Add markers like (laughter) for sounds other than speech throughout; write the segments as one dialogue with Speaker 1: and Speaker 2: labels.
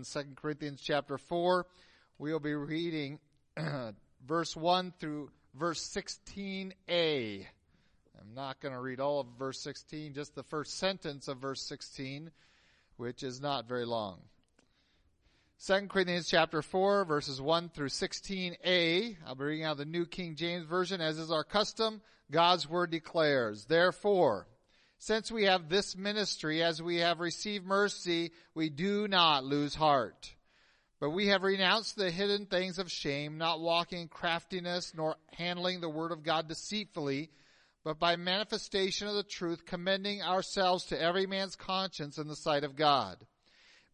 Speaker 1: In 2 Corinthians chapter 4, we will be reading (clears throat) verse 1 through verse 16a. I'm not going to read all of verse 16, just the first sentence of verse 16, which is not very long. 2 Corinthians chapter 4, verses 1 through 16a. I'll be reading out the New King James Version. As is our custom, God's Word declares, Therefore, since we have this ministry, as we have received mercy, we do not lose heart. But we have renounced the hidden things of shame, not walking in craftiness, nor handling the word of God deceitfully, but by manifestation of the truth, commending ourselves to every man's conscience in the sight of God.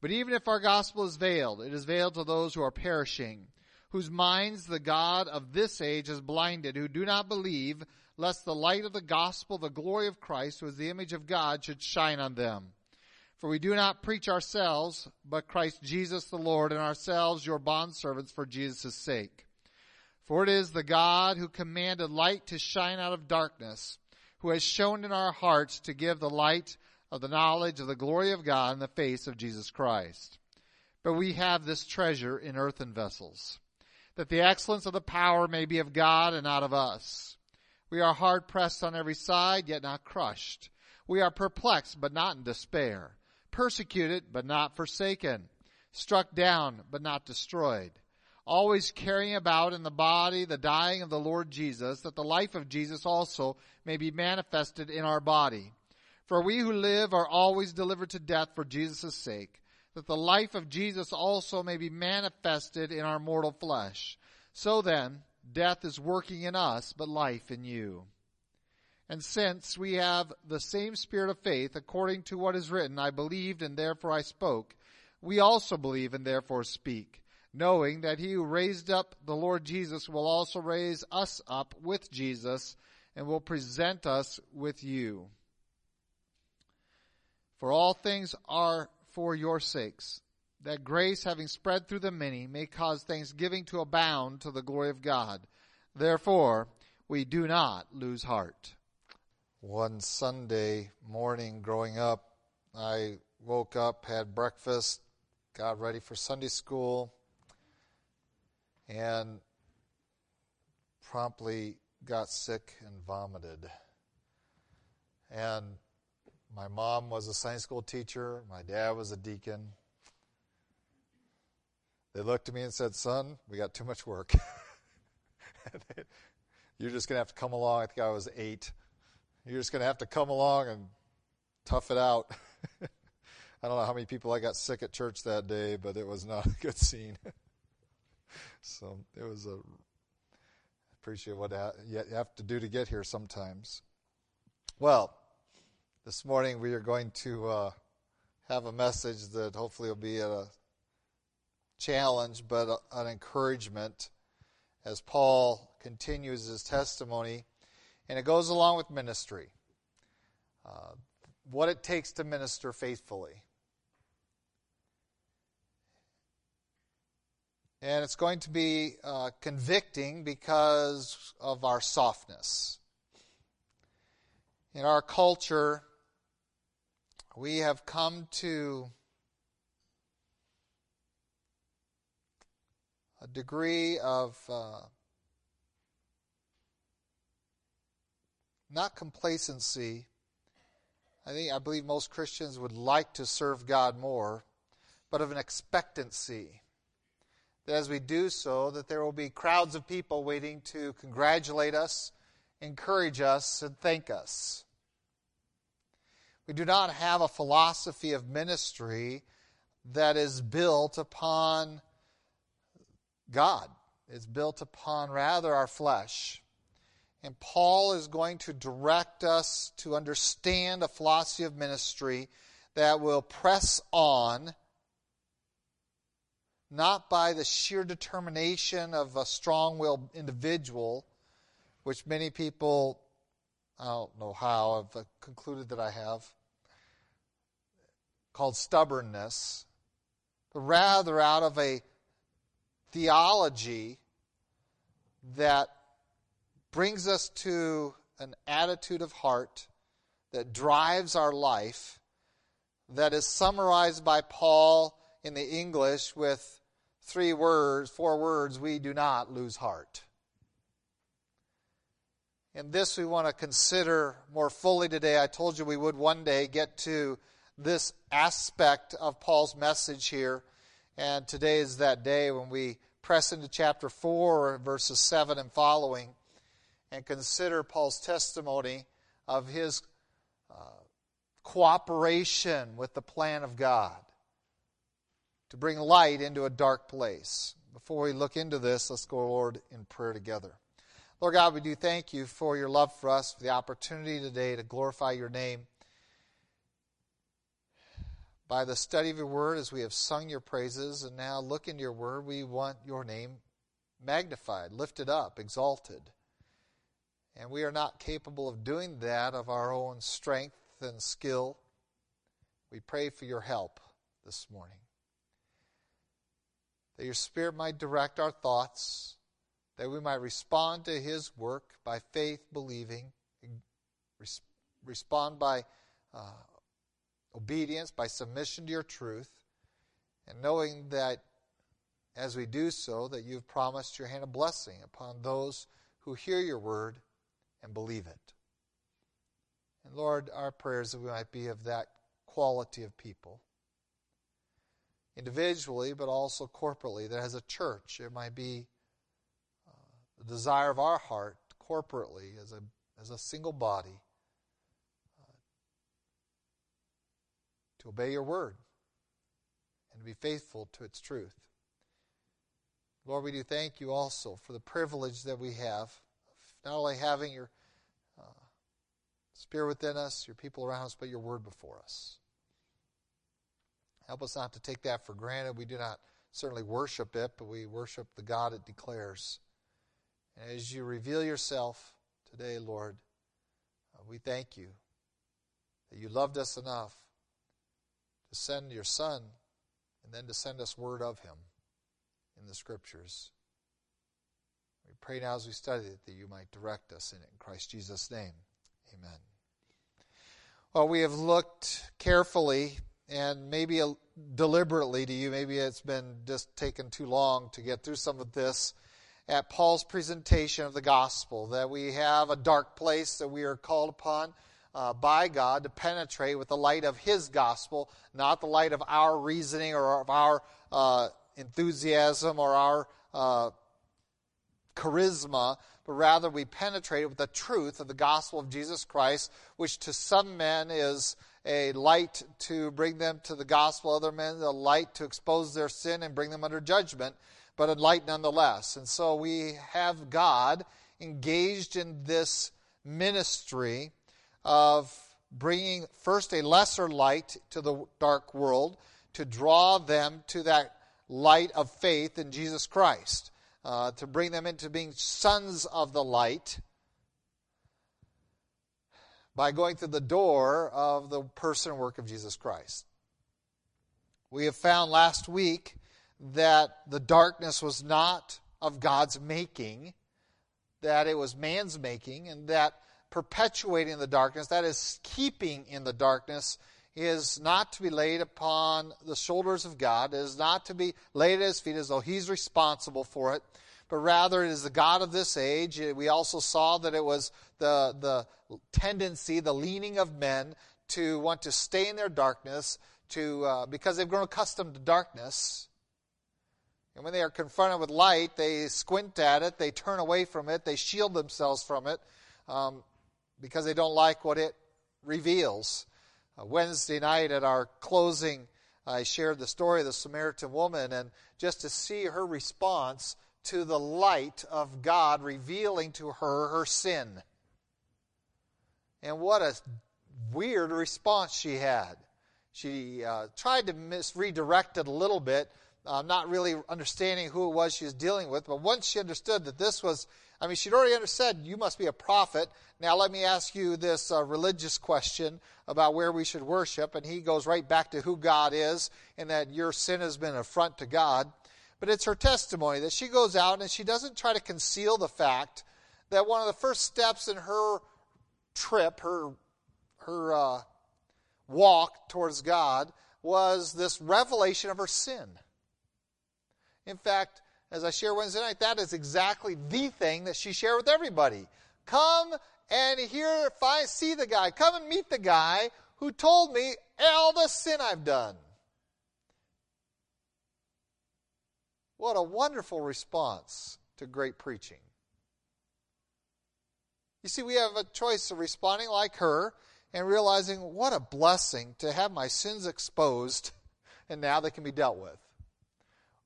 Speaker 1: But even if our gospel is veiled, it is veiled to those who are perishing, whose minds the God of this age has blinded, who do not believe, lest the light of the gospel, the glory of Christ, who is the image of God, should shine on them. For we do not preach ourselves, but Christ Jesus the Lord, and ourselves your bondservants for Jesus' sake. For it is the God who commanded light to shine out of darkness, who has shown in our hearts to give the light of the knowledge of the glory of God in the face of Jesus Christ. But we have this treasure in earthen vessels, that the excellence of the power may be of God and not of us. We are hard pressed on every side, yet not crushed. We are perplexed, but not in despair. Persecuted, but not forsaken. Struck down, but not destroyed. Always carrying about in the body the dying of the Lord Jesus, that the life of Jesus also may be manifested in our body. For we who live are always delivered to death for Jesus' sake, that the life of Jesus also may be manifested in our mortal flesh. So then, death is working in us, but life in you. And since we have the same spirit of faith, according to what is written, I believed and therefore I spoke, we also believe and therefore speak, knowing that he who raised up the Lord Jesus will also raise us up with Jesus and will present us with you. For all things are for your sakes that grace, having spread through the many, may cause thanksgiving to abound to the glory of God. Therefore, we do not lose heart. One Sunday morning growing up, I woke up, had breakfast, got ready for Sunday school, and promptly got sick and vomited. And my mom was a Sunday school teacher, my dad was a deacon. They looked at me and said, Son, we got too much work. (laughs) You're just going to have to come along. I think I was eight. You're just going to have to come along and tough it out. (laughs) I don't know how many people I got sick at church that day, but it was not a good scene. (laughs) so it was a appreciate what you have to do to get here sometimes. Well, this morning we are going to uh, have a message that hopefully will be a challenge, but an encouragement as Paul continues his testimony. And it goes along with ministry. Uh, what it takes to minister faithfully. And it's going to be uh, convicting because of our softness. In our culture, we have come to a degree of uh, not complacency. I think I believe most Christians would like to serve God more, but of an expectancy that as we do so, that there will be crowds of people waiting to congratulate us, encourage us, and thank us. We do not have a philosophy of ministry that is built upon God. is built upon rather our flesh. And Paul is going to direct us to understand a philosophy of ministry that will press on, not by the sheer determination of a strong willed individual, which many people, I don't know how, have concluded that I have, called stubbornness, but rather out of a theology that brings us to an attitude of heart that drives our life, that is summarized by Paul in the English with three words, four words, we do not lose heart. And this we want to consider more fully today. I told you we would one day get to this aspect of Paul's message here. And today is that day when we press into chapter 4, verses 7 and following, and consider Paul's testimony of his uh, cooperation with the plan of God to bring light into a dark place. Before we look into this, let's go, Lord, in prayer together. Lord God, we do thank you for your love for us, for the opportunity today to glorify your name by the study of your word as we have sung your praises and now look into your word. We want your name magnified, lifted up, exalted. And we are not capable of doing that of our own strength and skill. We pray for your help this morning that your Spirit might direct our thoughts, that we might respond to His work by faith, believing, respond by uh, obedience, by submission to your truth, and knowing that as we do so, that you've promised your hand of blessing upon those who hear your word and believe it. And Lord, our prayers that we might be of that quality of people individually, but also corporately, that as a church, it might be uh, the desire of our heart corporately, as a, as a single body, to obey your word and to be faithful to its truth. Lord, we do thank you also for the privilege that we have of not only having your uh, Spirit within us, your people around us, but your word before us. Help us not to take that for granted. We do not certainly worship it, but we worship the God it declares. And as you reveal yourself today, Lord, uh, we thank you that you loved us enough send your Son and then to send us word of him in the Scriptures. We pray now as we study it that you might direct us in it. In Christ Jesus' name, amen. Well, we have looked carefully and maybe deliberately to you, maybe it's been just taken too long to get through some of this at Paul's presentation of the gospel, that we have a dark place that we are called upon uh, by God to penetrate with the light of His gospel, not the light of our reasoning or of our uh, enthusiasm or our uh, charisma, but rather we penetrate it with the truth of the gospel of Jesus Christ, which to some men is a light to bring them to the gospel, other men a light to expose their sin and bring them under judgment, but a light nonetheless. And so we have God engaged in this ministry of bringing first a lesser light to the dark world to draw them to that light of faith in Jesus Christ, uh, to bring them into being sons of the light by going through the door of the person and work of Jesus Christ. We have found last week that the darkness was not of God's making, that it was man's making, and that perpetuating the darkness, that is, keeping in the darkness, is not to be laid upon the shoulders of God, it is not to be laid at his feet as though he's responsible for it, but rather it is the God of this age. We also saw that it was the, the tendency, the leaning of men to want to stay in their darkness to, uh, because they've grown accustomed to darkness. And when they are confronted with light, they squint at it, they turn away from it, they shield themselves from it um, because they don't like what it reveals. Uh, Wednesday night at our closing, I shared the story of the Samaritan woman, and just to see her response to the light of God revealing to her her sin. And what a weird response she had. She uh, tried to mis- redirect it a little bit, uh, not really understanding who it was she was dealing with. But once she understood that this was, I mean, she'd already understood, you must be a prophet. Now let me ask you this uh, religious question about where we should worship. And he goes right back to who God is and that your sin has been an affront to God. But it's her testimony that she goes out and she doesn't try to conceal the fact that one of the first steps in her trip, her, her uh, walk towards God, was this revelation of her sin. In fact, as I share Wednesday night, that is exactly the thing that she shared with everybody. Come and hear, find, see the guy. Come and meet the guy who told me all the sin I've done. What a wonderful response to great preaching. You see, we have a choice of responding like her and realizing what a blessing to have my sins exposed and now they can be dealt with.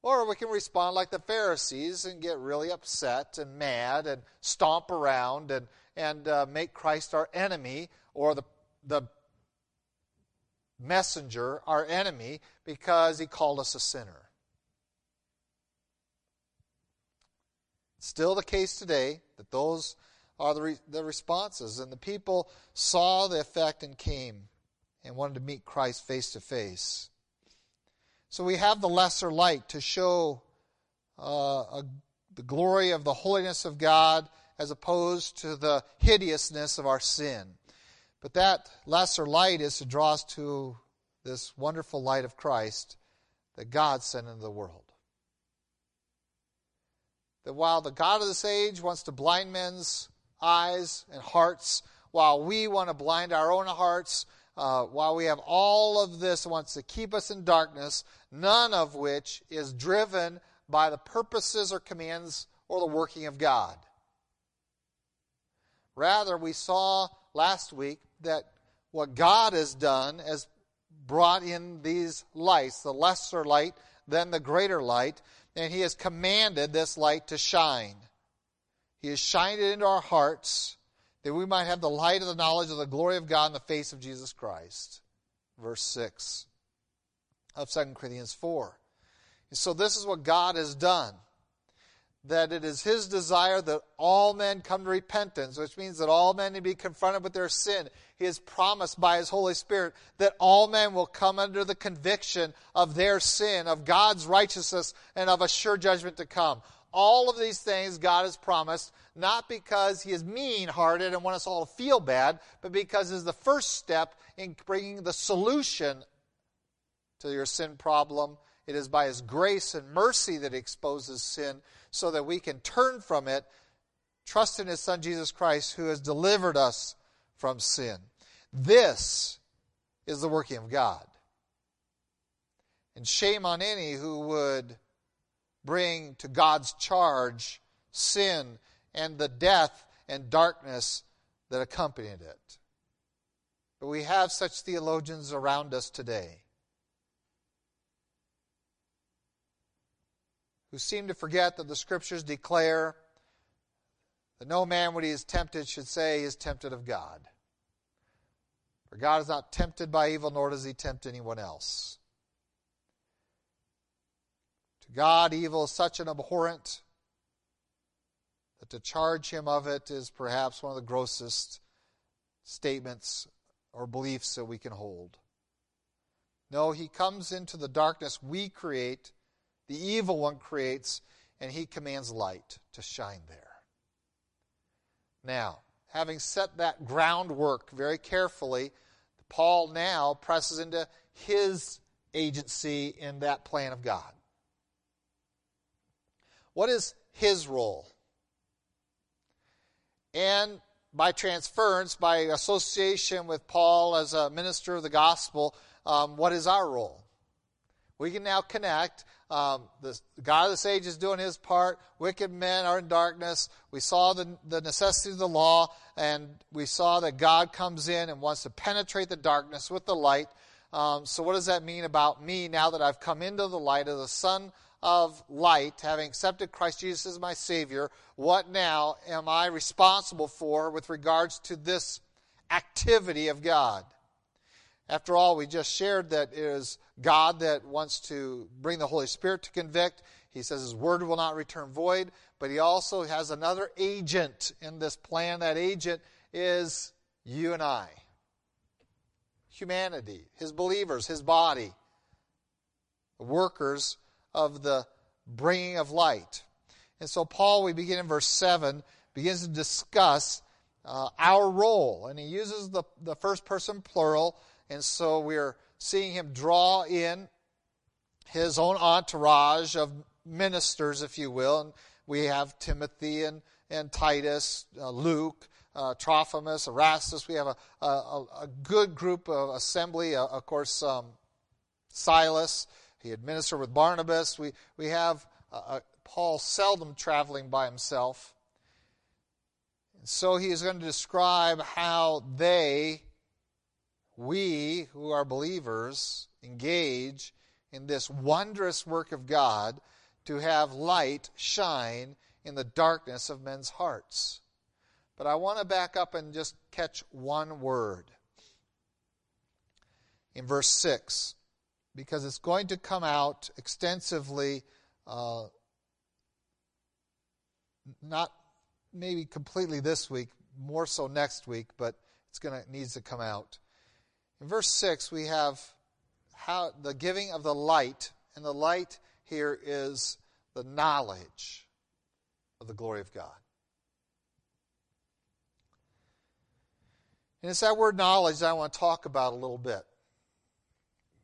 Speaker 1: Or we can respond like the Pharisees and get really upset and mad and stomp around and, and uh, make Christ our enemy or the, the messenger our enemy because he called us a sinner. Still the case today that those are the, re- the responses. And the people saw the effect and came and wanted to meet Christ face to face. So we have the lesser light to show uh, a, the glory of the holiness of God as opposed to the hideousness of our sin. But that lesser light is to draw us to this wonderful light of Christ that God sent into the world. That while the God of this age wants to blind men's eyes and hearts, while we want to blind our own hearts, uh, while we have all of this wants to keep us in darkness, none of which is driven by the purposes or commands or the working of God. Rather, we saw last week that what God has done has brought in these lights, the lesser light, than the greater light, and He has commanded this light to shine. He has shined it into our hearts that we might have the light of the knowledge of the glory of God in the face of Jesus Christ. Verse 6 of 2 Corinthians 4. And so this is what God has done. That it is His desire that all men come to repentance, which means that all men be confronted with their sin. He has promised by His Holy Spirit that all men will come under the conviction of their sin, of God's righteousness, and of a sure judgment to come. All of these things God has promised, not because He is mean hearted and wants us all to feel bad, but because it is the first step in bringing the solution to your sin problem. It is by His grace and mercy that He exposes sin so that we can turn from it, trust in His Son Jesus Christ, who has delivered us from sin. This is the working of God. And shame on any who would bring to God's charge sin and the death and darkness that accompanied it. But we have such theologians around us today who seem to forget that the scriptures declare that no man, when he is tempted, should say he is tempted of God. For God is not tempted by evil, nor does he tempt anyone else. God, evil is such an abhorrent that to charge him of it is perhaps one of the grossest statements or beliefs that we can hold. No, he comes into the darkness we create, the evil one creates, and he commands light to shine there. Now, having set that groundwork very carefully, Paul now presses into his agency in that plan of God. What is his role? And by transference, by association with Paul as a minister of the gospel, um, what is our role? We can now connect. Um, the God of this age is doing his part. Wicked men are in darkness. We saw the, the necessity of the law, and we saw that God comes in and wants to penetrate the darkness with the light. Um, so, what does that mean about me now that I've come into the light of the Son of light, having accepted Christ Jesus as my Savior, what now am I responsible for with regards to this activity of God? After all, we just shared that it is God that wants to bring the Holy Spirit to convict. He says His word will not return void, but He also has another agent in this plan. That agent is you and I, humanity, His believers, His body, workers of the bringing of light. And so, Paul, we begin in verse 7, begins to discuss uh, our role. And he uses the, the first person plural. And so we're seeing him draw in his own entourage of ministers, if you will. And we have Timothy and, and Titus, uh, Luke, uh, Trophimus, Erastus. We have a, a, a good group of assembly. Uh, of course, um, Silas. He had ministered with Barnabas. We, we have uh, uh, Paul seldom traveling by himself. And so he is going to describe how they, we who are believers, engage in this wondrous work of God to have light shine in the darkness of men's hearts. But I want to back up and just catch one word in verse 6 because it's going to come out extensively, uh, not maybe completely this week, more so next week, but it's going to needs to come out. In verse 6, we have how the giving of the light, and the light here is the knowledge of the glory of God. And it's that word knowledge that I want to talk about a little bit.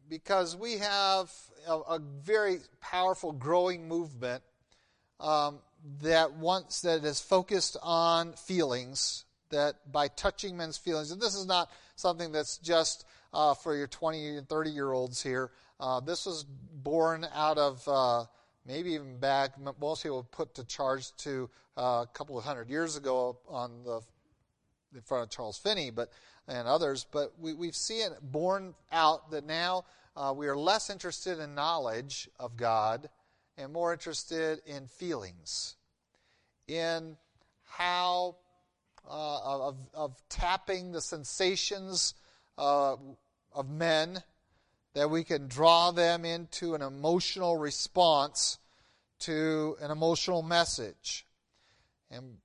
Speaker 1: Because we have a, a very powerful growing movement um, that wants that is focused on feelings, that by touching men's feelings, and this is not something that's just uh, for your 20 and 30 year olds here. Uh, this was born out of uh, maybe even back, most people put to charge to uh, a couple of hundred years ago on the in front of Charles Finney, but and others. But we, we've seen it born out that now uh, we are less interested in knowledge of God and more interested in feelings, in how uh, of, of tapping the sensations uh, of men that we can draw them into an emotional response to an emotional message. And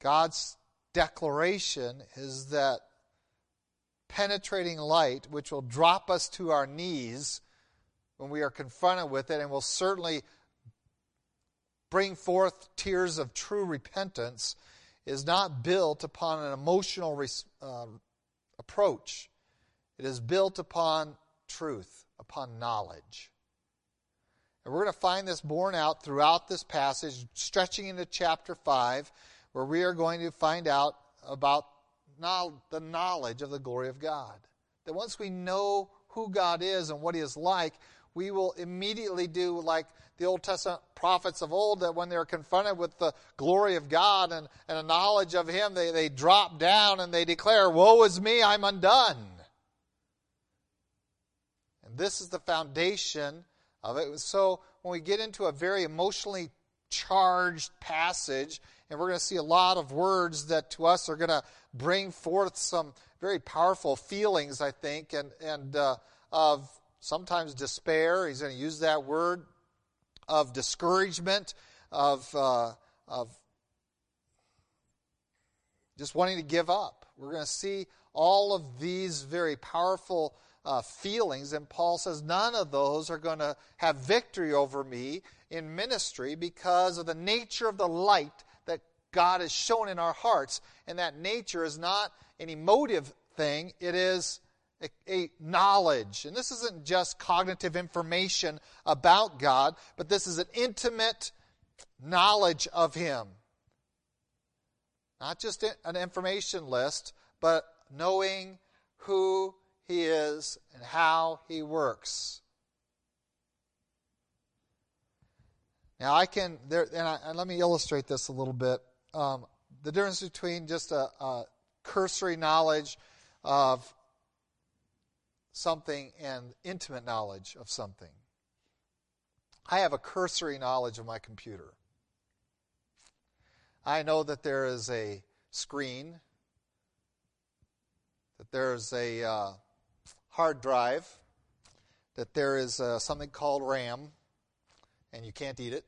Speaker 1: God's declaration is that penetrating light, which will drop us to our knees when we are confronted with it, and will certainly bring forth tears of true repentance, is not built upon an emotional uh, approach. It is built upon truth, upon knowledge. And we're going to find this borne out throughout this passage, stretching into chapter 5, where we are going to find out about the knowledge of the glory of God. That once we know who God is and what He is like, we will immediately do like the Old Testament prophets of old, that when they're confronted with the glory of God and, and a knowledge of Him, they, they drop down and they declare, Woe is me, I'm undone. And this is the foundation of it. So when we get into a very emotionally charged passage, and we're going to see a lot of words that to us are going to bring forth some very powerful feelings, I think, and, and uh, of sometimes despair. He's going to use that word of discouragement, of, uh, of just wanting to give up. We're going to see all of these very powerful uh, feelings. And Paul says, none of those are going to have victory over me in ministry because of the nature of the light God has shown in our hearts. And that nature is not an emotive thing, it is a, a knowledge. And this isn't just cognitive information about God, but this is an intimate knowledge of Him. Not just an information list, but knowing who he is and how He works. Now, I can, there, and, I, and let me illustrate this a little bit. Um, the difference between just a, a cursory knowledge of something and intimate knowledge of something. I have a cursory knowledge of my computer. I know that there is a screen, that there's a uh, hard drive, that there is uh, something called RAM, and you can't eat it.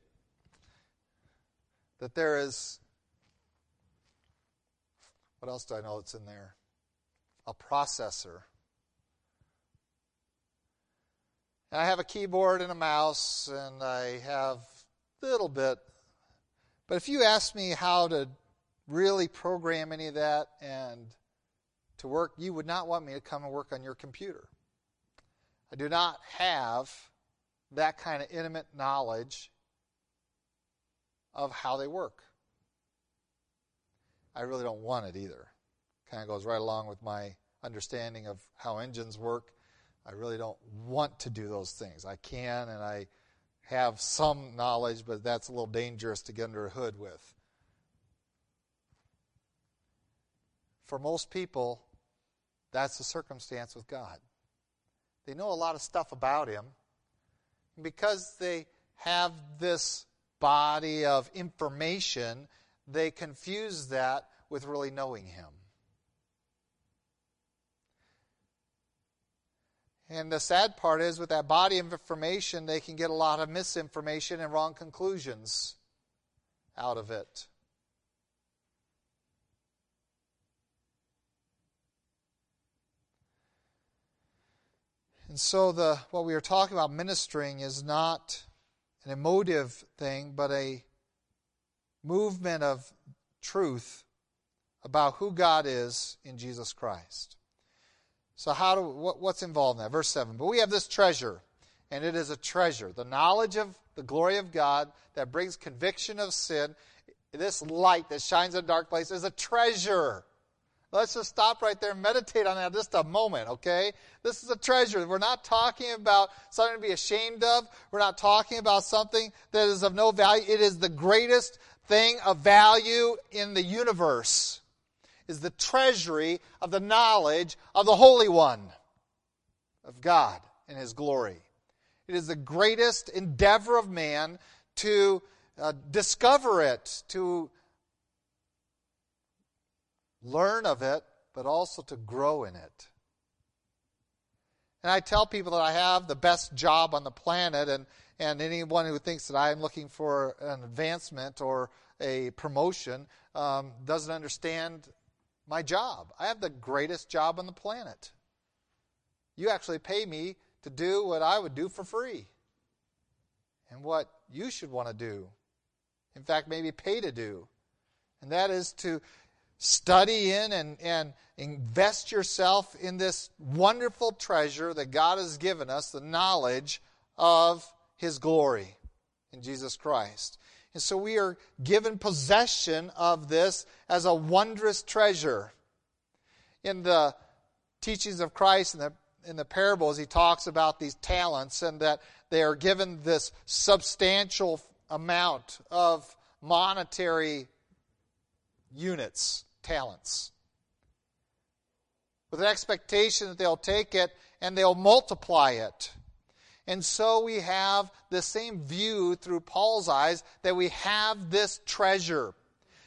Speaker 1: That there is, what else do I know that's in there? A processor. And I have a keyboard and a mouse, and I have a little bit. But if you ask me how to really program any of that and to work, you would not want me to come and work on your computer. I do not have that kind of intimate knowledge of how they work. I really don't want it either. Kind of goes right along with my understanding of how engines work. I really don't want to do those things. I can and I have some knowledge, but that's a little dangerous to get under a hood with. For most people, that's the circumstance with God. They know a lot of stuff about Him. because they have this body of information, they confuse that with really knowing Him. And the sad part is, with that body of information, they can get a lot of misinformation and wrong conclusions out of it. And so, the, what we are talking about ministering is not an emotive thing, but a movement of truth about who God is in Jesus Christ. So, how do what, what's involved in that? Verse seven. But we have this treasure, and it is a treasure: the knowledge of the glory of God that brings conviction of sin. This light that shines in a dark place is a treasure. Let's just stop right there and meditate on that just a moment, okay? This is a treasure. We're not talking about something to be ashamed of. We're not talking about something that is of no value. It is the greatest thing of value in the universe is the treasury of the knowledge of the Holy One of God and His glory. It is the greatest endeavor of man to uh, discover it, to learn of it, but also to grow in it. And I tell people that I have the best job on the planet, and, and anyone who thinks that I'm looking for an advancement or a promotion um, doesn't understand my job. I have the greatest job on the planet. You actually pay me to do what I would do for free and what you should want to do. In fact, maybe pay to do. And that is to study in and, and invest yourself in this wonderful treasure that God has given us the knowledge of His glory in Jesus Christ. And so we are given possession of this as a wondrous treasure. In the teachings of Christ and the in the parables, he talks about these talents and that they are given this substantial amount of monetary units, talents, with an expectation that they'll take it and they'll multiply it. And so we have the same view through Paul's eyes that we have this treasure,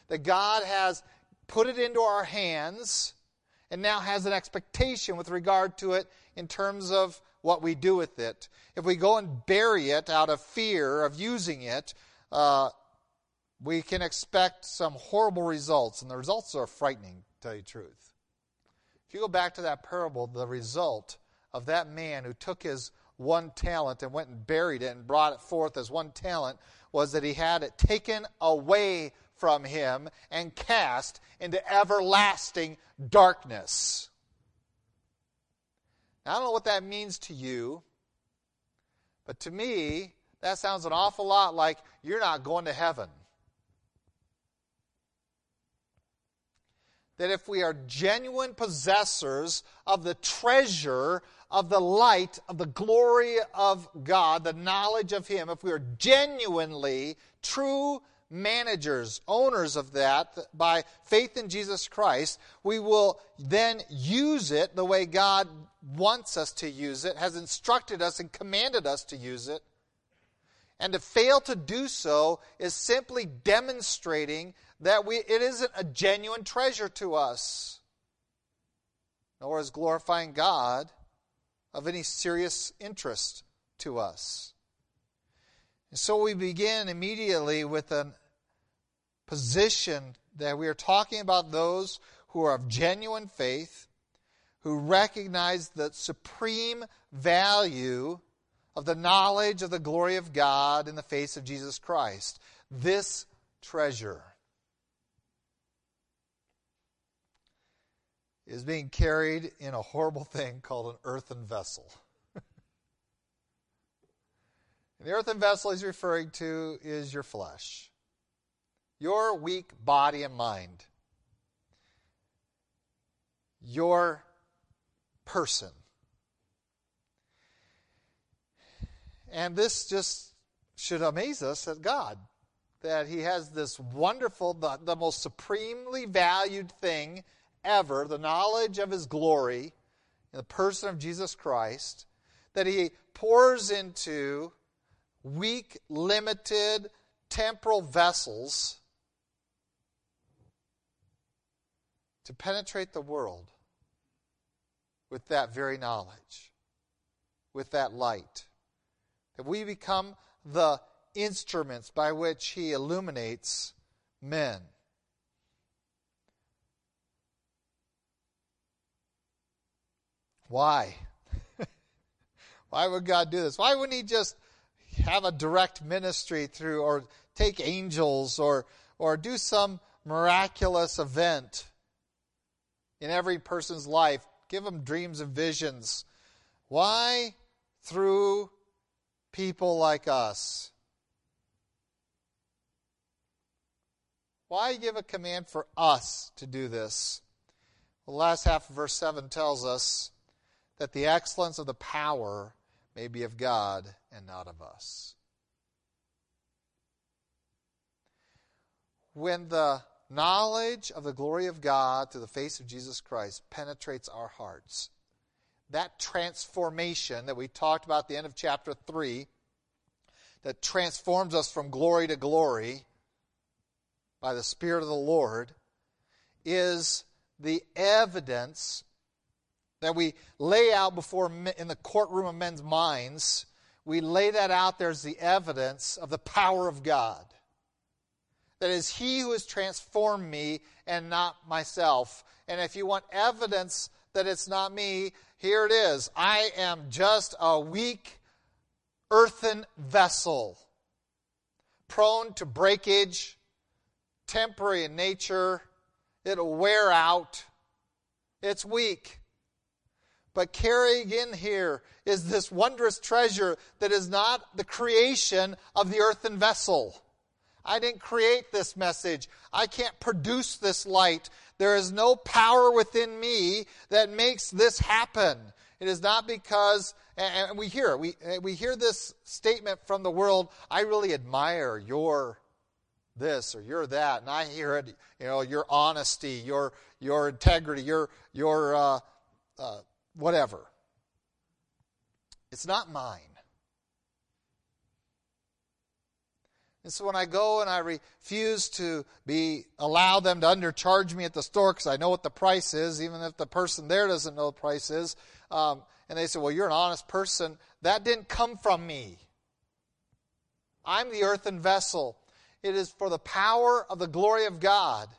Speaker 1: that God has put it into our hands and now has an expectation with regard to it in terms of what we do with it. If we go and bury it out of fear of using it, uh, we can expect some horrible results, and the results are frightening, to tell you the truth. If you go back to that parable, the result of that man who took his one talent and went and buried it and brought it forth as one talent was that he had it taken away from him and cast into everlasting darkness. Now, I don't know what that means to you, but to me, that sounds an awful lot like you're not going to heaven. That if we are genuine possessors of the treasure of the light of the glory of God, the knowledge of Him, if we are genuinely true managers, owners of that by faith in Jesus Christ, we will then use it the way God wants us to use it, has instructed us and commanded us to use it. And to fail to do so is simply demonstrating that we, it isn't a genuine treasure to us, nor is glorifying God of any serious interest to us. And so we begin immediately with a position that we are talking about those who are of genuine faith, who recognize the supreme value of the knowledge of the glory of God in the face of Jesus Christ. This treasure. Is being carried in a horrible thing called an earthen vessel. and (laughs) the earthen vessel he's referring to is your flesh, your weak body and mind, your person. And this just should amaze us at God that He has this wonderful, the, the most supremely valued thing ever, the knowledge of His glory in the person of Jesus Christ, that He pours into weak, limited, temporal vessels to penetrate the world with that very knowledge, with that light. That we become the instruments by which He illuminates men. Why? (laughs) Why would God do this? Why wouldn't He just have a direct ministry through, or take angels, or, or do some miraculous event in every person's life? Give them dreams and visions. Why through people like us? Why give a command for us to do this? the last half of verse 7 tells us that the excellence of the power may be of God and not of us. When the knowledge of the glory of God through the face of Jesus Christ penetrates our hearts, that transformation that we talked about at the end of chapter 3, that transforms us from glory to glory, by the Spirit of the Lord is the evidence that we lay out before in the courtroom of men's minds. We lay that out there as the evidence of the power of God. That is He who has transformed me and not myself. And if you want evidence that it's not me, here it is. I am just a weak earthen vessel, prone to breakage, temporary in nature, it'll wear out, it's weak. But carrying in here is this wondrous treasure that is not the creation of the earthen vessel. I didn't create this message. I can't produce this light. There is no power within me that makes this happen. It is not because, and we hear, we, we hear this statement from the world, I really admire your this or you're that, and I hear it, you know, your honesty, your your integrity, your your uh, uh, whatever. It's not mine. And so when I go and I refuse to be allow them to undercharge me at the store because I know what the price is, even if the person there doesn't know the price is, um, and they say, "Well, you're an honest person," that didn't come from me. I'm the earthen vessel. It is for the power of the glory of God. I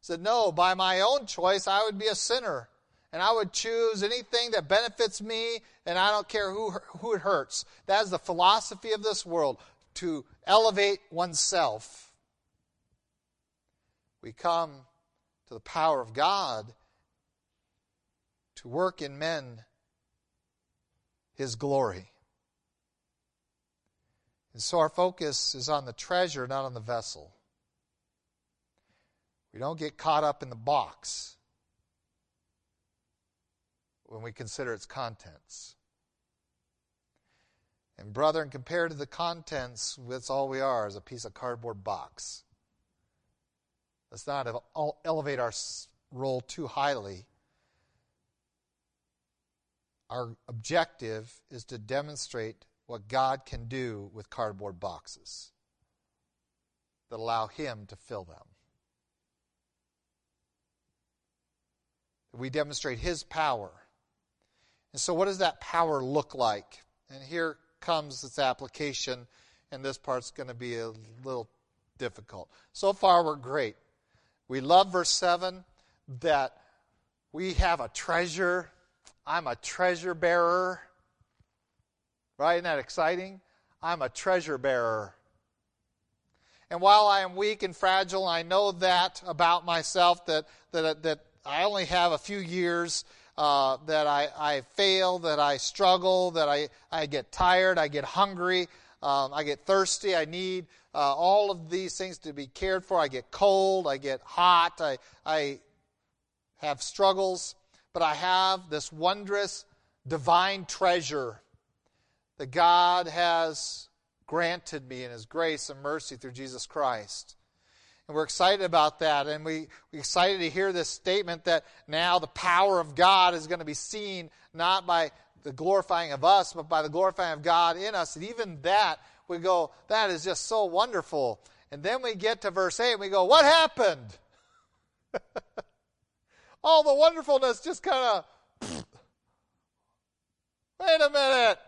Speaker 1: said, No, by my own choice, I would be a sinner. And I would choose anything that benefits me, and I don't care who, who it hurts. That is the philosophy of this world, to elevate oneself. We come to the power of God to work in men His glory. And so our focus is on the treasure, not on the vessel. We don't get caught up in the box when we consider its contents. And, brethren, compared to the contents, that's all we are is a piece of cardboard box. Let's not elevate our role too highly. Our objective is to demonstrate what God can do with cardboard boxes that allow Him to fill them. We demonstrate His power. And so, what does that power look like? And here comes its application, and this part's going to be a little difficult. So far, we're great. We love verse 7 that we have a treasure. I'm a treasure bearer. Right? Isn't that exciting? I'm a treasure bearer. And while I am weak and fragile, I know that about myself that, that, that I only have a few years uh, that I, I fail, that I struggle, that I, I get tired, I get hungry, um, I get thirsty, I need uh, all of these things to be cared for. I get cold, I get hot, I, I have struggles, but I have this wondrous divine treasure that God has granted me in His grace and mercy through Jesus Christ. And we're excited about that. And we, we're excited to hear this statement that now the power of God is going to be seen not by the glorifying of us, but by the glorifying of God in us. And even that, we go, that is just so wonderful. And then we get to verse 8 and we go, what happened? (laughs) All the wonderfulness just kind of, (laughs) wait a minute.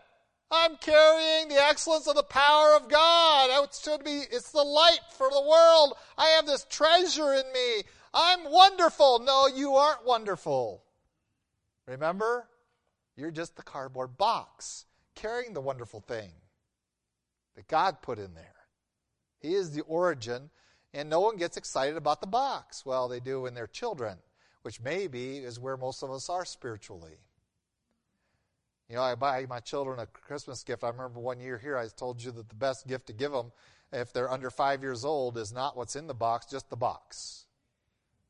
Speaker 1: I'm carrying the excellence of the power of God. It should be, it's the light for the world. I have this treasure in me. I'm wonderful. No, you aren't wonderful. Remember? You're just the cardboard box carrying the wonderful thing that God put in there. He is the origin, and no one gets excited about the box. Well, they do when they're children, which maybe is where most of us are spiritually. You know, I buy my children a Christmas gift. I remember one year here I told you that the best gift to give them if they're under five years old is not what's in the box, just the box.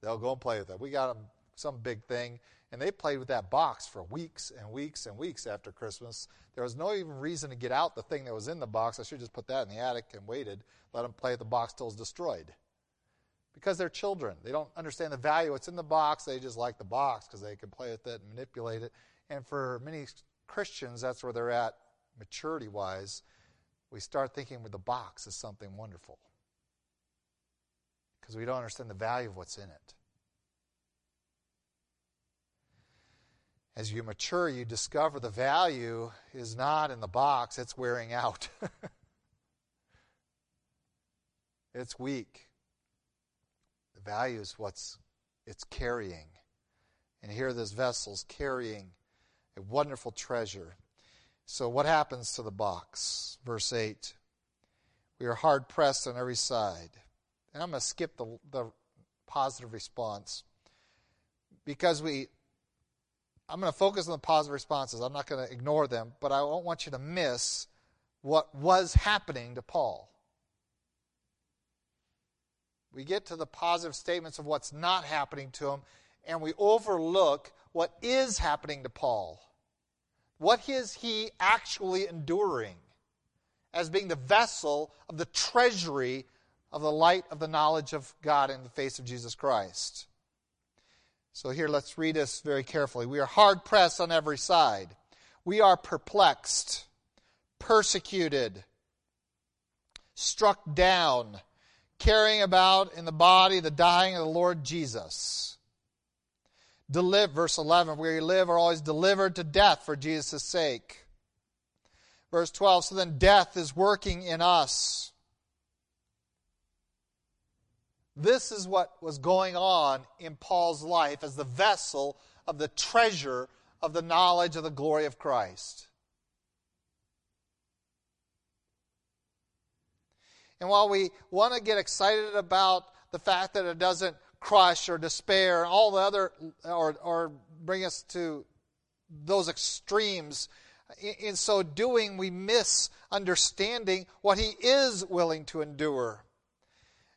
Speaker 1: They'll go and play with it. We got them some big thing, and they played with that box for weeks and weeks and weeks after Christmas. There was no even reason to get out the thing that was in the box. I should just put that in the attic and waited, let them play with the box till it's destroyed. Because they're children. They don't understand the value It's in the box. They just like the box because they can play with it and manipulate it. And for many Christians, that's where they're at maturity wise. We start thinking with the box is something wonderful because we don't understand the value of what's in it. As you mature, you discover the value is not in the box, it's wearing out. (laughs) it's weak. The value is what's it's carrying. And here this vessel's carrying a wonderful treasure. So, what happens to the box? Verse 8 We are hard pressed on every side. And I'm going to skip the, the positive response because we. I'm going to focus on the positive responses. I'm not going to ignore them, but I don't want you to miss what was happening to Paul. We get to the positive statements of what's not happening to him, and we overlook what is happening to Paul. What is he actually enduring as being the vessel of the treasury of the light of the knowledge of God in the face of Jesus Christ? So here, let's read this very carefully. We are hard pressed on every side. We are perplexed, persecuted, struck down, carrying about in the body the dying of the Lord Jesus deliver, verse 11, where you live are always delivered to death for Jesus' sake. Verse 12, so then death is working in us. This is what was going on in Paul's life as the vessel of the treasure of the knowledge of the glory of Christ. And while we want to get excited about the fact that it doesn't crush or despair, all the other, or, or bring us to those extremes. In, so doing, we miss understanding what He is willing to endure.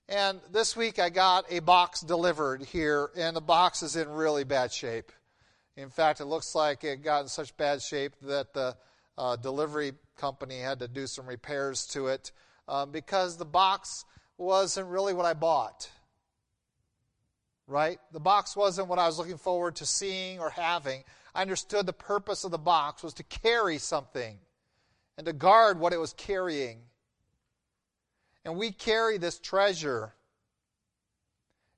Speaker 1: And this week I got a box delivered here, and the box is in really bad shape. In fact, it looks like it got in such bad shape that the uh, delivery company had to do some repairs to it um, because the box wasn't really what I bought right? The box wasn't what I was looking forward to seeing or having. I understood the purpose of the box was to carry something and to guard what it was carrying. And we carry this treasure.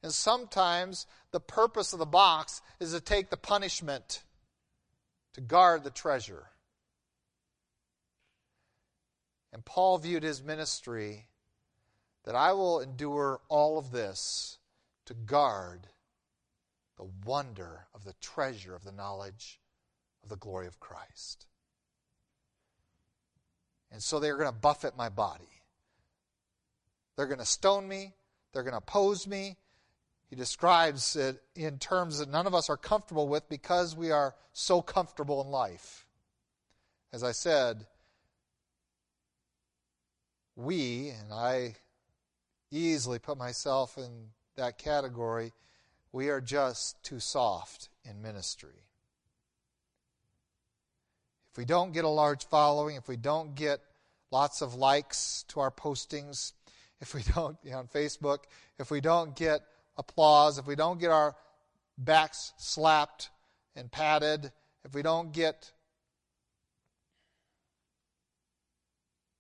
Speaker 1: And sometimes the purpose of the box is to take the punishment, to guard the treasure. And Paul viewed his ministry that I will endure all of this to guard the wonder of the treasure of the knowledge of the glory of Christ. And so they're going to buffet my body. They're going to stone me. They're going to oppose me. he describes it in terms that none of us are comfortable with because we are so comfortable in life. As I said, we, and I easily put myself in that category, we are just too soft in ministry. If we don't get a large following, if we don't get lots of likes to our postings, if we (laughs) don't, you know, on Facebook, if we don't get applause, if we don't get our backs slapped and patted, if we don't get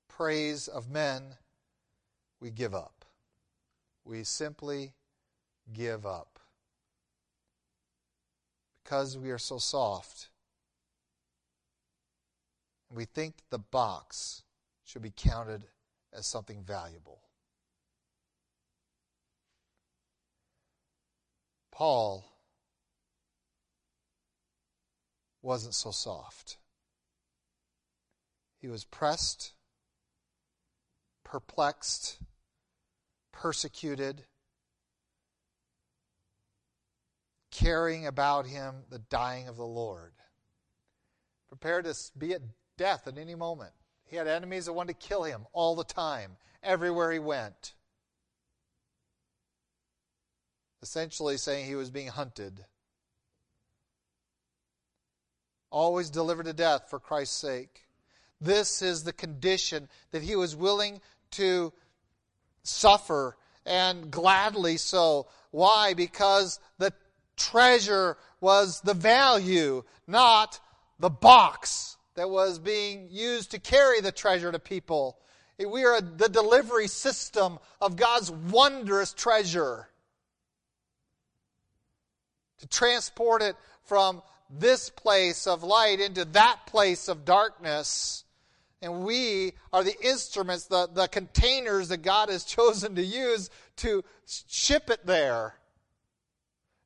Speaker 1: praise of men, we give up. We simply give up. Because we are so soft, we think that the box should be counted as something valuable. Paul wasn't so soft. He was pressed, perplexed, persecuted, carrying about him the dying of the Lord, prepared to be at death at any moment. He had enemies that wanted to kill him all the time, everywhere he went essentially saying he was being hunted. Always delivered to death for Christ's sake. This is the condition that he was willing to suffer and gladly so. Why? Because the treasure was the value, not the box that was being used to carry the treasure to people. We are the delivery system of God's wondrous treasure to transport it from this place of light into that place of darkness. And we are the instruments, the, the containers that God has (laughs) chosen to use to ship it there.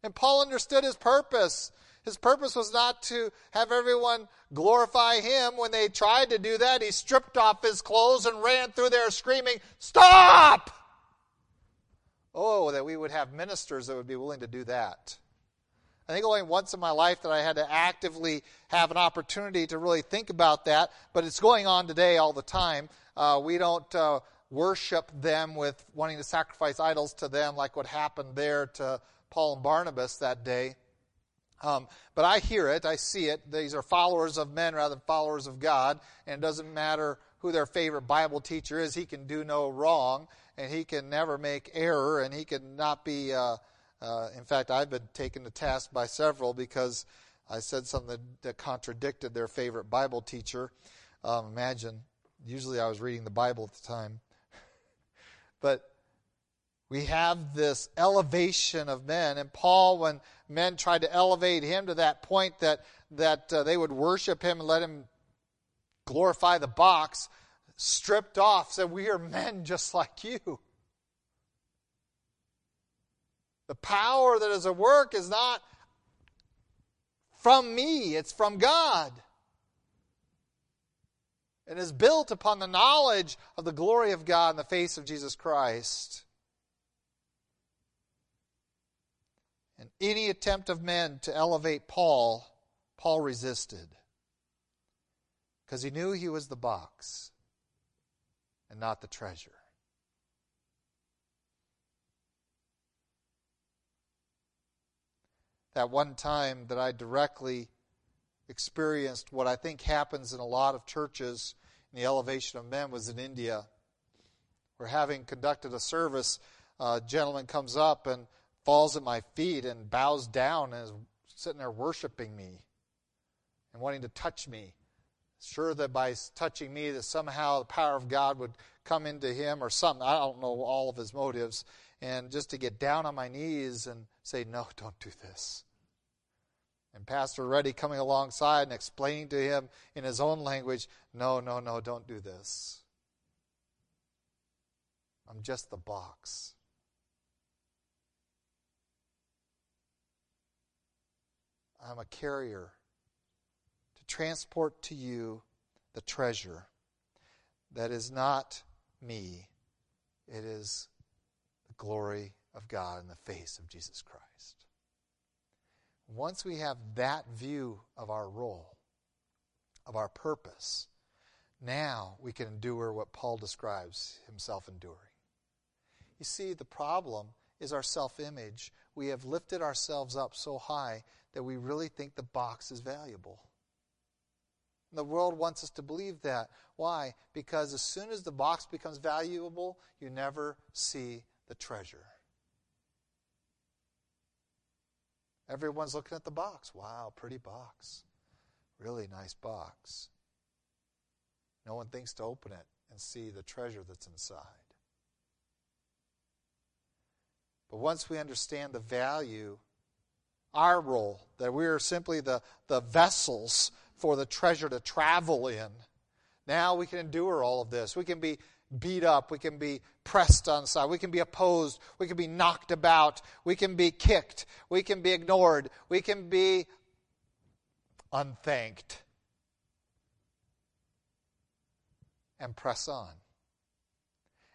Speaker 1: And Paul understood his purpose. His purpose was not to have everyone glorify him. When they tried to do that, he stripped off his clothes and ran through there screaming, Stop! Oh, that we would have ministers that would be willing to do that. I think only once in my life that I had to actively have an opportunity to really think about that, but it's going on today all the time. Uh, we don't uh, worship them with wanting to sacrifice idols to them like what happened there to Paul and Barnabas that day. Um, but I hear it, I see it. These are followers of men rather than followers of God, and it doesn't matter who their favorite Bible teacher is. He can do no wrong, and he can never make error, and he can not be. Uh, uh, in fact, I've been taken to task by several because I said something that, contradicted their favorite Bible teacher. Um, imagine, usually I was reading the Bible at the time. (laughs) but we have this elevation of men. And Paul, when men tried to elevate him to that point that, that uh, they would worship him and let him glorify the box, stripped off, said, We are men (laughs) just like you. The power that is at work is not from me, it's from God. And is built upon the knowledge of the glory of God in the face of Jesus Christ. And any attempt of men to elevate Paul, Paul resisted. Because he knew he was the box and not the treasure. that one time that I directly experienced what I think happens in a lot of churches in the elevation of men was in India. Where having conducted a service, a gentleman comes up and falls at my feet and bows down and is sitting there worshiping me and wanting to touch me. Sure that by touching me that somehow the power of God would come into him or something. I don't know all of his motives. And just to get down on my knees and say, No, don't do this. And Pastor Reddy coming alongside and explaining to him in his own language, no, no, no, don't do this. I'm just the box. I'm a carrier to transport to you the treasure that is not me, it is the glory of God in the face of Jesus Christ. Once we have that view of our role, of our purpose, now we can endure what Paul describes himself enduring. You see, the problem is our self image. We have lifted ourselves up so high that we really think the box is valuable. The world wants us to believe that. Why? Because as soon as the box becomes valuable, you never see the treasure. Everyone's looking at the box. Wow, pretty box. Really nice box. No one thinks to open it and see the treasure that's inside. But once we understand the value, our role, that we are simply the, the vessels for the treasure to travel in, now we can endure all of this. We can be beat up. We can be pressed on side. We can be opposed. We can be knocked about. We can be kicked. We can be ignored. We can be unthanked. And press on.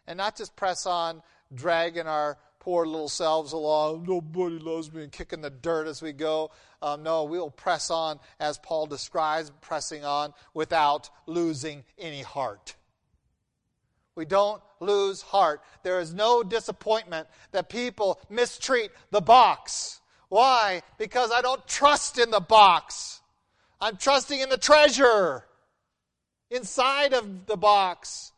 Speaker 1: And not just press on, dragging our poor little selves along. Nobody loves me and kicking the dirt as we go. Um, no, we'll press on as Paul describes, pressing on without losing any heart. We don't lose heart. There is no disappointment that people mistreat the box. Why? Because I don't trust in the box. I'm trusting in the treasure inside of the box.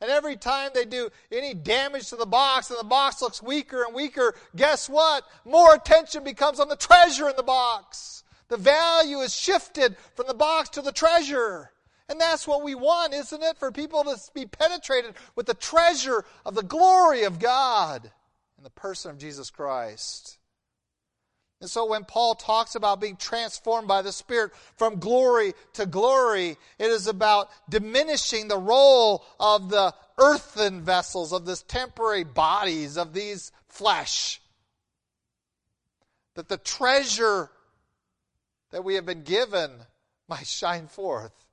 Speaker 1: And every time they do any damage to the box and the box looks weaker and weaker, guess what? More attention becomes on the treasure in the box. The value is shifted from the box to the treasure. And that's what we want, isn't it? For people to be penetrated with the treasure of the glory of God in the person of Jesus Christ. And so when Paul talks about being transformed by the Spirit from glory to glory, it is about diminishing the role of the earthen vessels, of this temporary bodies, of these flesh. That the treasure that we have been given might shine forth.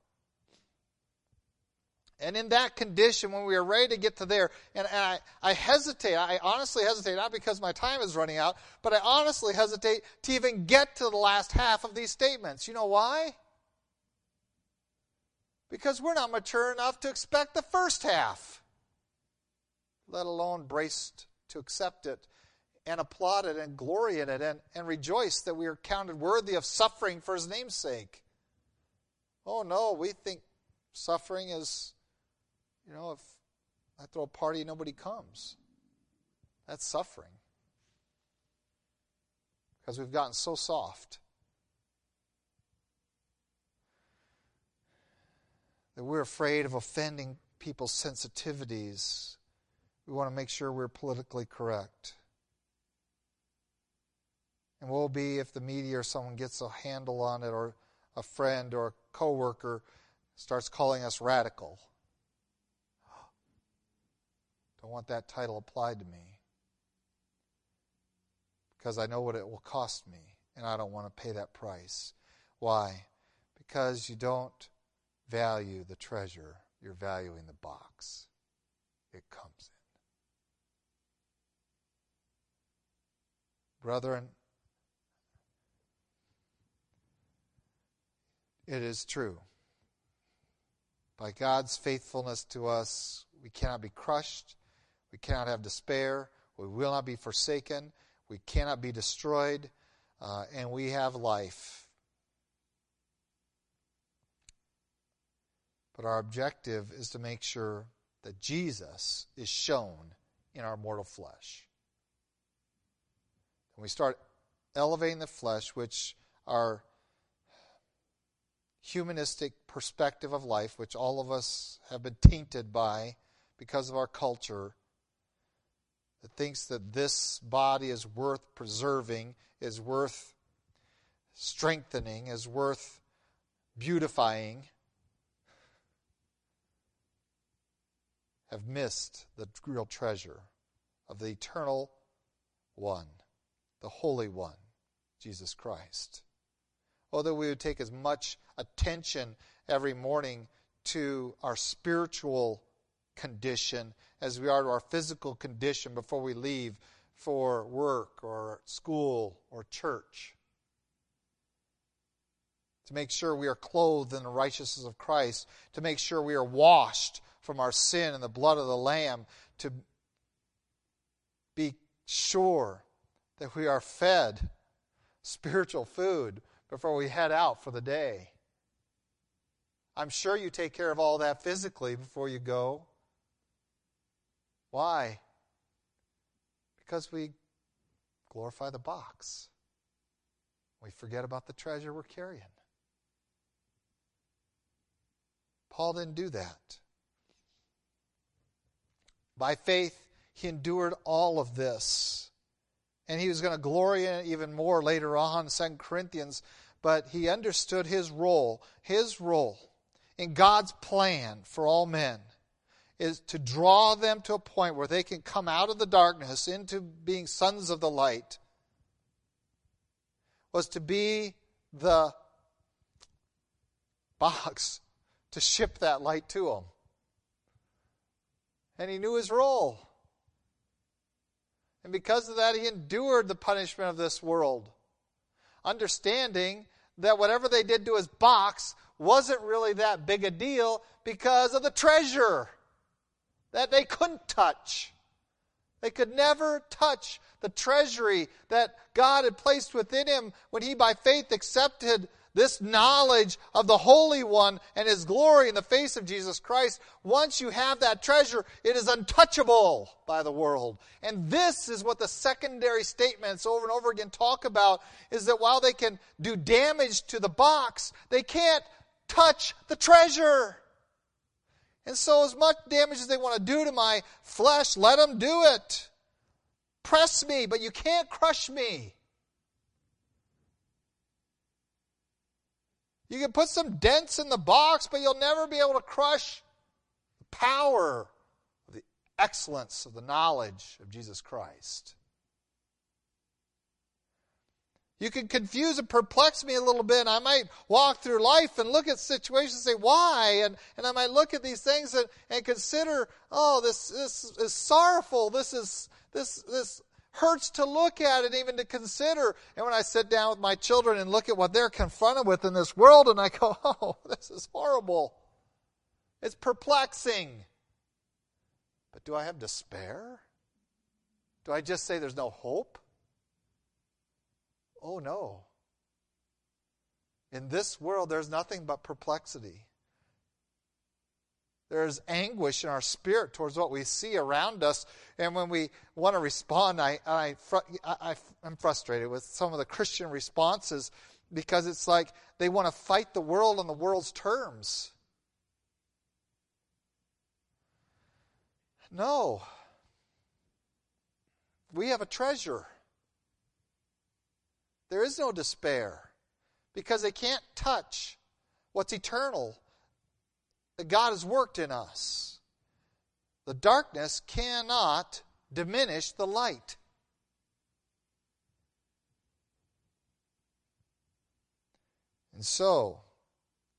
Speaker 1: And in that condition, when we are ready to get to there, and, and I, I hesitate, I honestly hesitate, not because my time is running out, but I honestly hesitate to even get to the last half of these statements. You know why? Because we're not mature enough to expect the first half, let alone braced to accept it and applaud it and glory in it and, and rejoice that we are counted worthy of suffering for his name's sake. Oh no, we think suffering is you know, if I throw a party and nobody comes, that's suffering. Because we've gotten so soft. That we're afraid of offending people's sensitivities. We want to make sure we're politically correct. And will be if the media or someone gets a handle on it, or a friend or a coworker starts calling us radical. Don't want that title applied to me because I know what it will cost me and I don't want to pay that price. Why? Because you don't value the treasure, you're valuing the box it comes in. Brethren, it is true. By God's faithfulness to us, we cannot be crushed we cannot have despair. We will not be forsaken. We cannot be destroyed. Uh, and we have life. But our objective is to make sure that Jesus is shown in our mortal flesh. And we start elevating the flesh, which our humanistic perspective of life, which all of us have been tainted by because of our culture, that thinks that this body is worth preserving, is worth strengthening, is worth beautifying, have missed the real treasure of the eternal one, the Holy One, Jesus Christ. Oh, that we would take as much attention every morning to our spiritual condition as we are to our physical condition before we leave for work or school or church. To make sure we are clothed in the righteousness of Christ, to make sure we are washed from our sin in the blood of the Lamb, to be sure that we are fed spiritual food before we head out for the day. I'm sure you take care of all that physically before you go. Why? Because we glorify the box. We forget about the treasure we're carrying. Paul didn't do that. By faith, he endured all of this. And he was going to glory in it even more later on, 2 Corinthians. But he understood his role. His role in God's plan for all men is to draw them to a point where they can come out of the darkness into being sons of the light, was to be the box to ship that light to them. And he knew his role. And because of that, he endured the punishment of this world, understanding that whatever they did to his box wasn't really that big a deal because of the treasure that they couldn't touch. They could never touch the treasury that God had placed within him when he, by faith, accepted this knowledge of the Holy One and His glory in the face of Jesus Christ, once you have that treasure, it is untouchable by the world. And this is what the secondary statements over and over again talk about, is that while they can do damage to the box, they can't touch the treasure. And so, as much damage as they want to do to my flesh, let them do it. Press me, but you can't crush me. You can put some dents in the box, but you'll never be able to crush the power of the excellence of the knowledge of Jesus Christ. You can confuse and perplex me a little bit. I might walk through life and look at situations and say, why? And, and I might look at these things and, and consider, oh, this, this is sorrowful. This is, this, this hurts to look at and even to consider. And when I sit down with my children and look at what they're confronted with in this world, and I go, (laughs) oh, this is horrible. It's perplexing. But do I have despair? Do I just say there's no hope? Oh, no. In this world, there's nothing but perplexity. There's anguish in our spirit towards what we see around us. And when we want to respond, I, I, I, I'm frustrated with some of the Christian responses because it's like they want to fight the world on the world's terms. No. We have a treasure. There is no despair because they can't touch what's eternal that God has worked in us. The darkness cannot diminish the light. And so,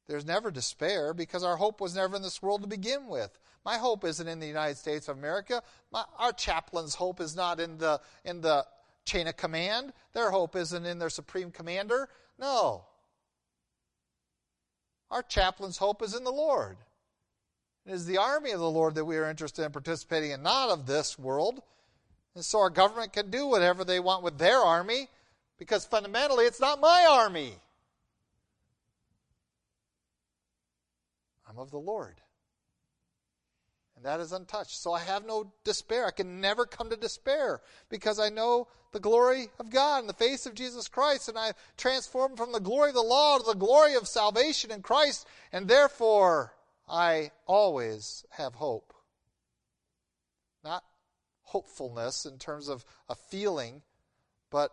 Speaker 1: there's never despair because our hope was never in this world to begin with. My hope isn't in the United States of America. My, our chaplain's hope is not in the, in the chain of command. Their hope isn't in their supreme commander. No. Our chaplain's hope is in the Lord. It is the army of the Lord that we are interested in participating in, not of this world. And so our government can do whatever they want with their army because fundamentally it's not my army. I'm of the Lord. That is untouched. So I have no despair. I can never come to despair because I know the glory of God in the face of Jesus Christ. And I've transformed from the glory of the law to the glory of salvation in Christ. And therefore, I always have hope. Not hopefulness in terms of a feeling, but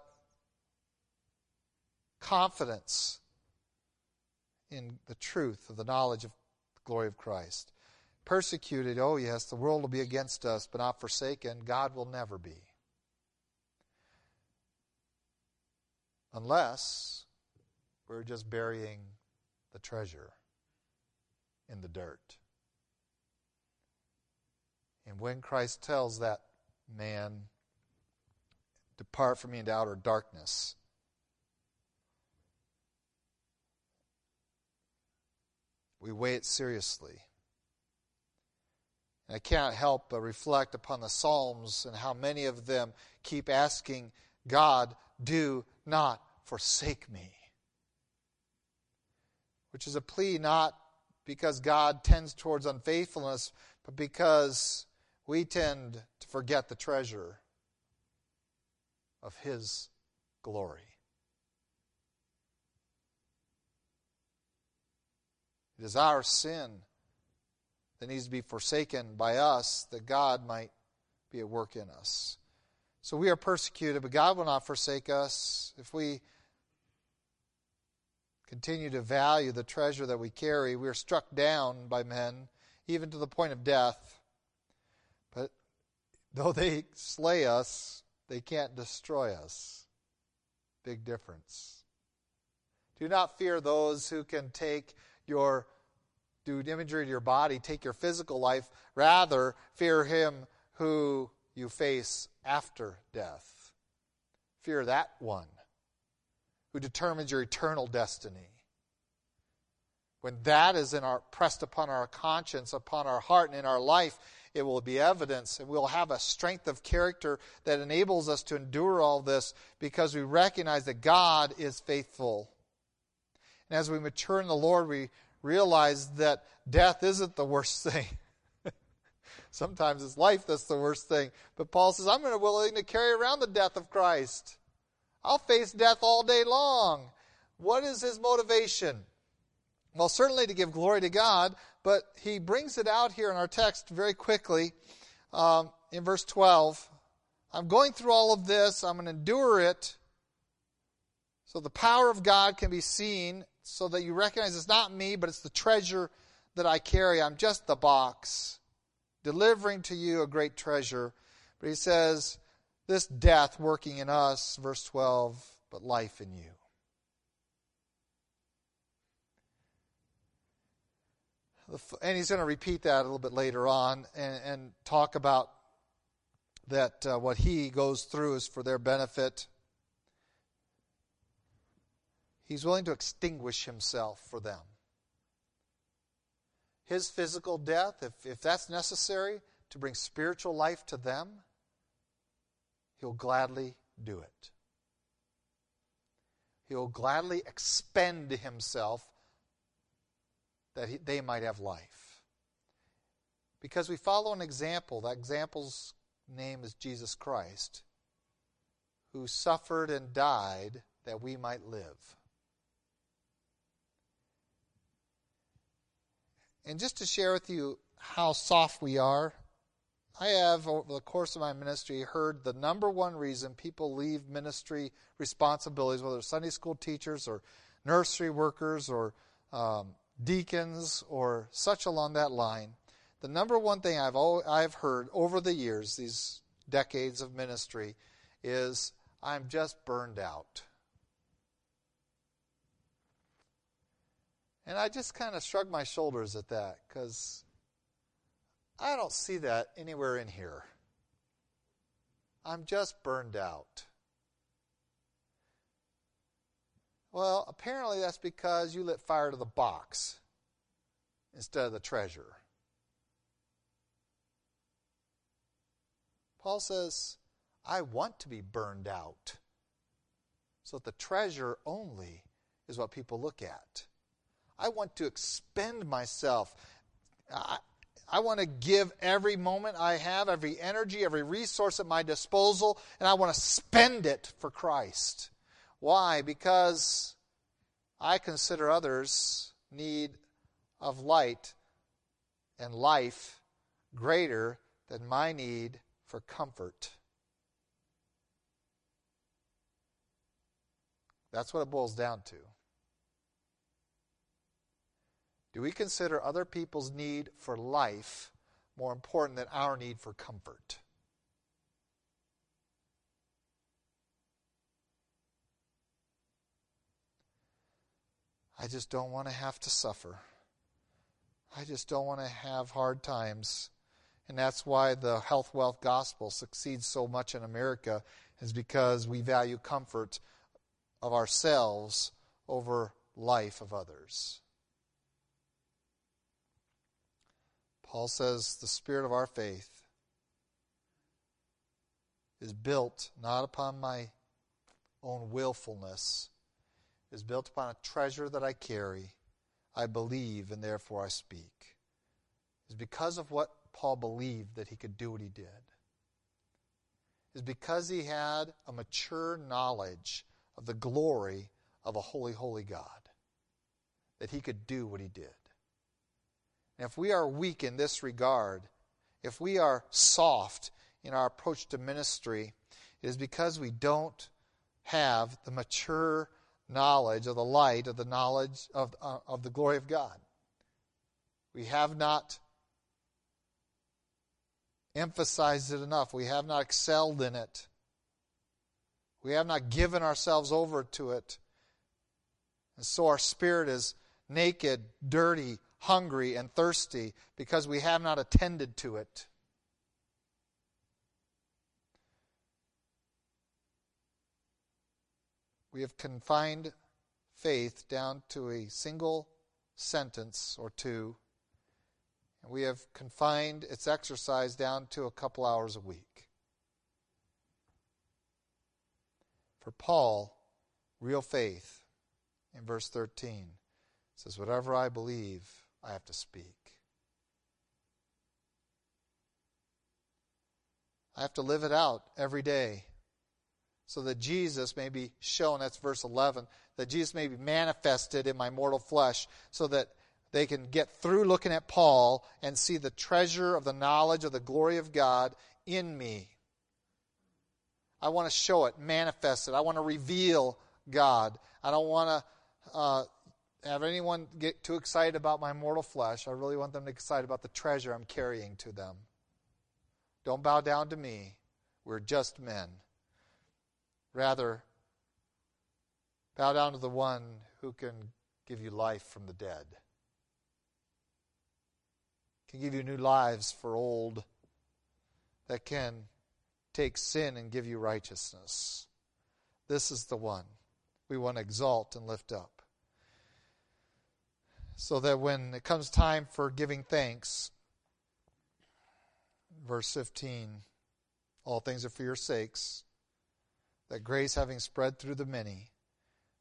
Speaker 1: confidence in the truth of the knowledge of the glory of Christ. Persecuted, oh yes, the world will be against us, but not forsaken. God will never be. Unless we're just burying the treasure in the dirt. And when Christ tells that man, Depart from me into outer darkness. We weigh it seriously. I can't help but reflect upon the Psalms and how many of them keep asking God, Do not forsake me. Which is a plea not because God tends towards unfaithfulness, but because we tend to forget the treasure of His glory. It is our sin that needs to be forsaken by us that God might be at work in us. So we are persecuted, but God will not forsake us if we continue to value the treasure that we carry. We are struck down by men, even to the point of death. But though they slay us, they can't destroy us. Big difference. Do not fear those who can take your do imagery to your body, take your physical life. Rather, fear him who you face after death. Fear that one who determines your eternal destiny. When that is in our, pressed upon our conscience, upon our heart, and in our life, it will be evidence, and we'll have a strength of character that enables us to endure all this because we recognize that God is faithful. And as we mature in the Lord, we realize that death isn't the worst thing. (laughs) Sometimes it's life that's the worst thing. But Paul says, I'm willing to carry around the death of Christ. I'll face death all day long. What is his motivation? Well, certainly to give glory to God, but he brings it out here in our text very quickly um, in verse 12. I'm going through all of this, I'm going to endure it so the power of God can be seen, so that you recognize it's not me, but it's the treasure that I carry. I'm just the box, delivering to you a great treasure. But he says, this death working in us, verse 12, but life in you. And he's going to repeat that a little bit later on and, and talk about that uh, what he goes through is for their benefit. He's willing to extinguish himself for them. His physical death, if, if that's necessary to bring spiritual life to them, he'll gladly do it. He'll gladly expend himself that he, they might have life. Because we follow an example. That example's name is Jesus Christ, who suffered and died that we might live. And just to share with you how soft we are, I have, over the course of my ministry, heard the number one reason people leave ministry responsibilities, whether Sunday school teachers or nursery workers or um, deacons or such along that line, the number one thing I've I've heard over the years, these decades of ministry, is I'm just burned out. And I just kind of shrug my shoulders at that because I don't see that anywhere in here. I'm just burned out. Well, apparently that's because you lit fire to the box instead of the treasure. Paul says, I want to be burned out so that the treasure only is what people look at. I want to expend myself. I, I want to give every moment I have, every energy, every resource at my disposal, and I want to spend it for Christ. Why? Because I consider others' need of light and life greater than my need for comfort. That's what it boils down to. Do we consider other people's need for life more important than our need for comfort? I just don't want to have to suffer. I just don't want to have hard times. And that's why the health wealth gospel succeeds so much in America, is because we value comfort of ourselves over life of others. Paul says the spirit of our faith is built not upon my own willfulness, is built upon a treasure that I carry. I believe, and therefore I speak. Is because of what Paul believed that he could do what he did. Is because he had a mature knowledge of the glory of a holy, holy God that he could do what he did. And if we are weak in this regard, if we are soft in our approach to ministry, it is because we don't have the mature knowledge of the light of the knowledge of, uh, of the glory of God. We have not emphasized it enough. We have not excelled in it. We have not given ourselves over to it. And so our spirit is naked, dirty, hungry, and thirsty because we have not attended to it. We have confined faith down to a single sentence or two, and we have confined its exercise down to a couple hours a week. For Paul, real faith, in verse 13, says, Whatever I believe, I have to speak. I have to live it out every day so that Jesus may be shown. That's verse 11. That Jesus may be manifested in my mortal flesh so that they can get through looking at Paul and see the treasure of the knowledge of the glory of God in me. I want to show it, manifest it. I want to reveal God. I don't want to uh, have anyone get too excited about my mortal flesh. I really want them to get excited about the treasure I'm carrying to them. Don't bow down to me. We're just men. Rather, bow down to the one who can give you life from the dead, can give you new lives for old, that can take sin and give you righteousness. This is the one we want to exalt and lift up. So that when it comes time for giving thanks, verse 15, all things are for your sakes that grace, having spread through the many,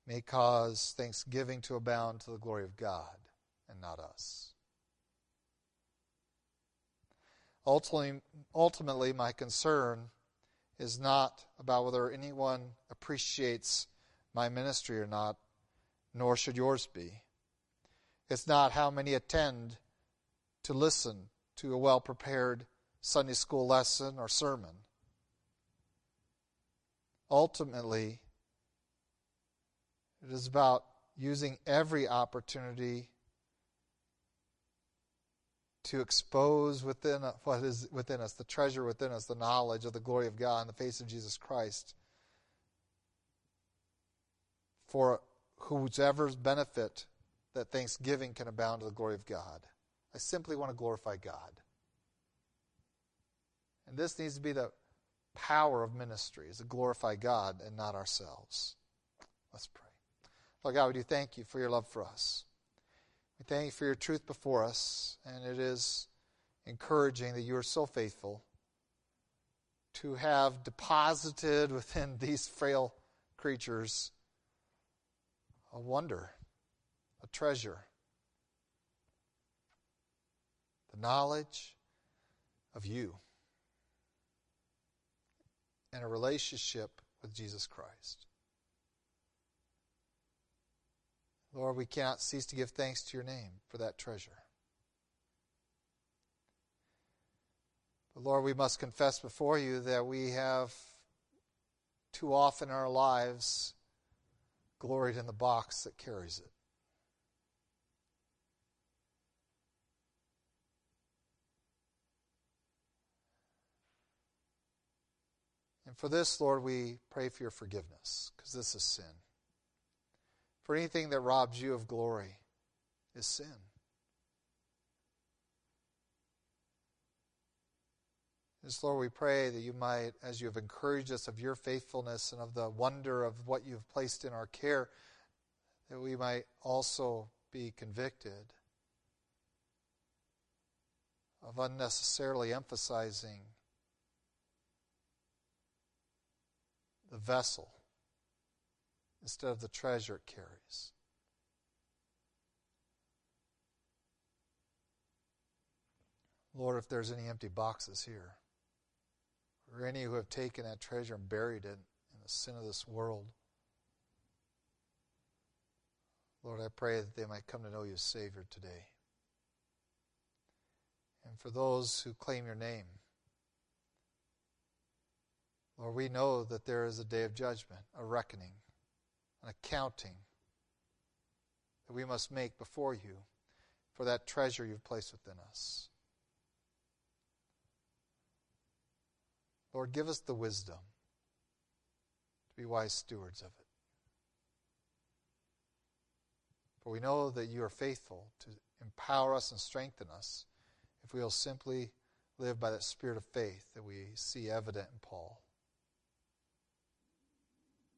Speaker 1: may cause thanksgiving to abound to the glory of God and not us. Ultimately, ultimately, my concern is not about whether anyone appreciates my ministry or not, nor should yours be. It's not how many attend to listen to a well prepared Sunday school lesson or sermon. Ultimately, it is about using every opportunity to expose within what is within us, the treasure within us, the knowledge of the glory of God in the face of Jesus Christ, for whosoever's benefit that thanksgiving can abound to the glory of God. I simply want to glorify God. And this needs to be the power of ministry is to glorify God and not ourselves. Let's pray. Lord God, we do thank you for your love for us. We thank you for your truth before us, and it is encouraging that you are so faithful to have deposited (laughs) within these frail creatures a wonder, a treasure, the knowledge of you and a relationship with Jesus Christ. Lord, we cannot cease to give thanks to your name for that treasure. But Lord, we must confess before you that we have too often in our lives gloried in the box that carries it. And for this, Lord, we pray for your forgiveness, because this is sin. For anything that robs you of glory is sin. Just Lord, we pray that you might, as you have encouraged us of your faithfulness and of the wonder of what you have placed in our care, that we might also be convicted of unnecessarily emphasizing the vessel instead of the treasure it carries. Lord, if there's any empty boxes here, or any who have taken that treasure and buried it in the sin of this world, Lord, I pray that they might come to know you as Savior today. And for those who claim your name, Lord, we know that there is a day of judgment, a reckoning, an accounting that we must make before you for that treasure you've placed within us. Lord, give us the wisdom to be wise stewards of it. For we know that you are faithful to empower us and strengthen us if we will simply live by that spirit of faith that we see evident in Paul.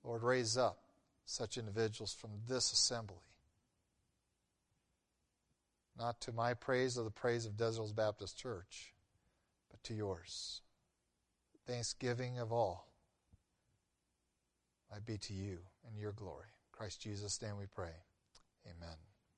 Speaker 1: Lord, raise up such individuals from this assembly. Not to my praise or the praise of Hills Baptist Church, but to yours thanksgiving of all might be to you and your glory. Christ Jesus' name we pray. Amen.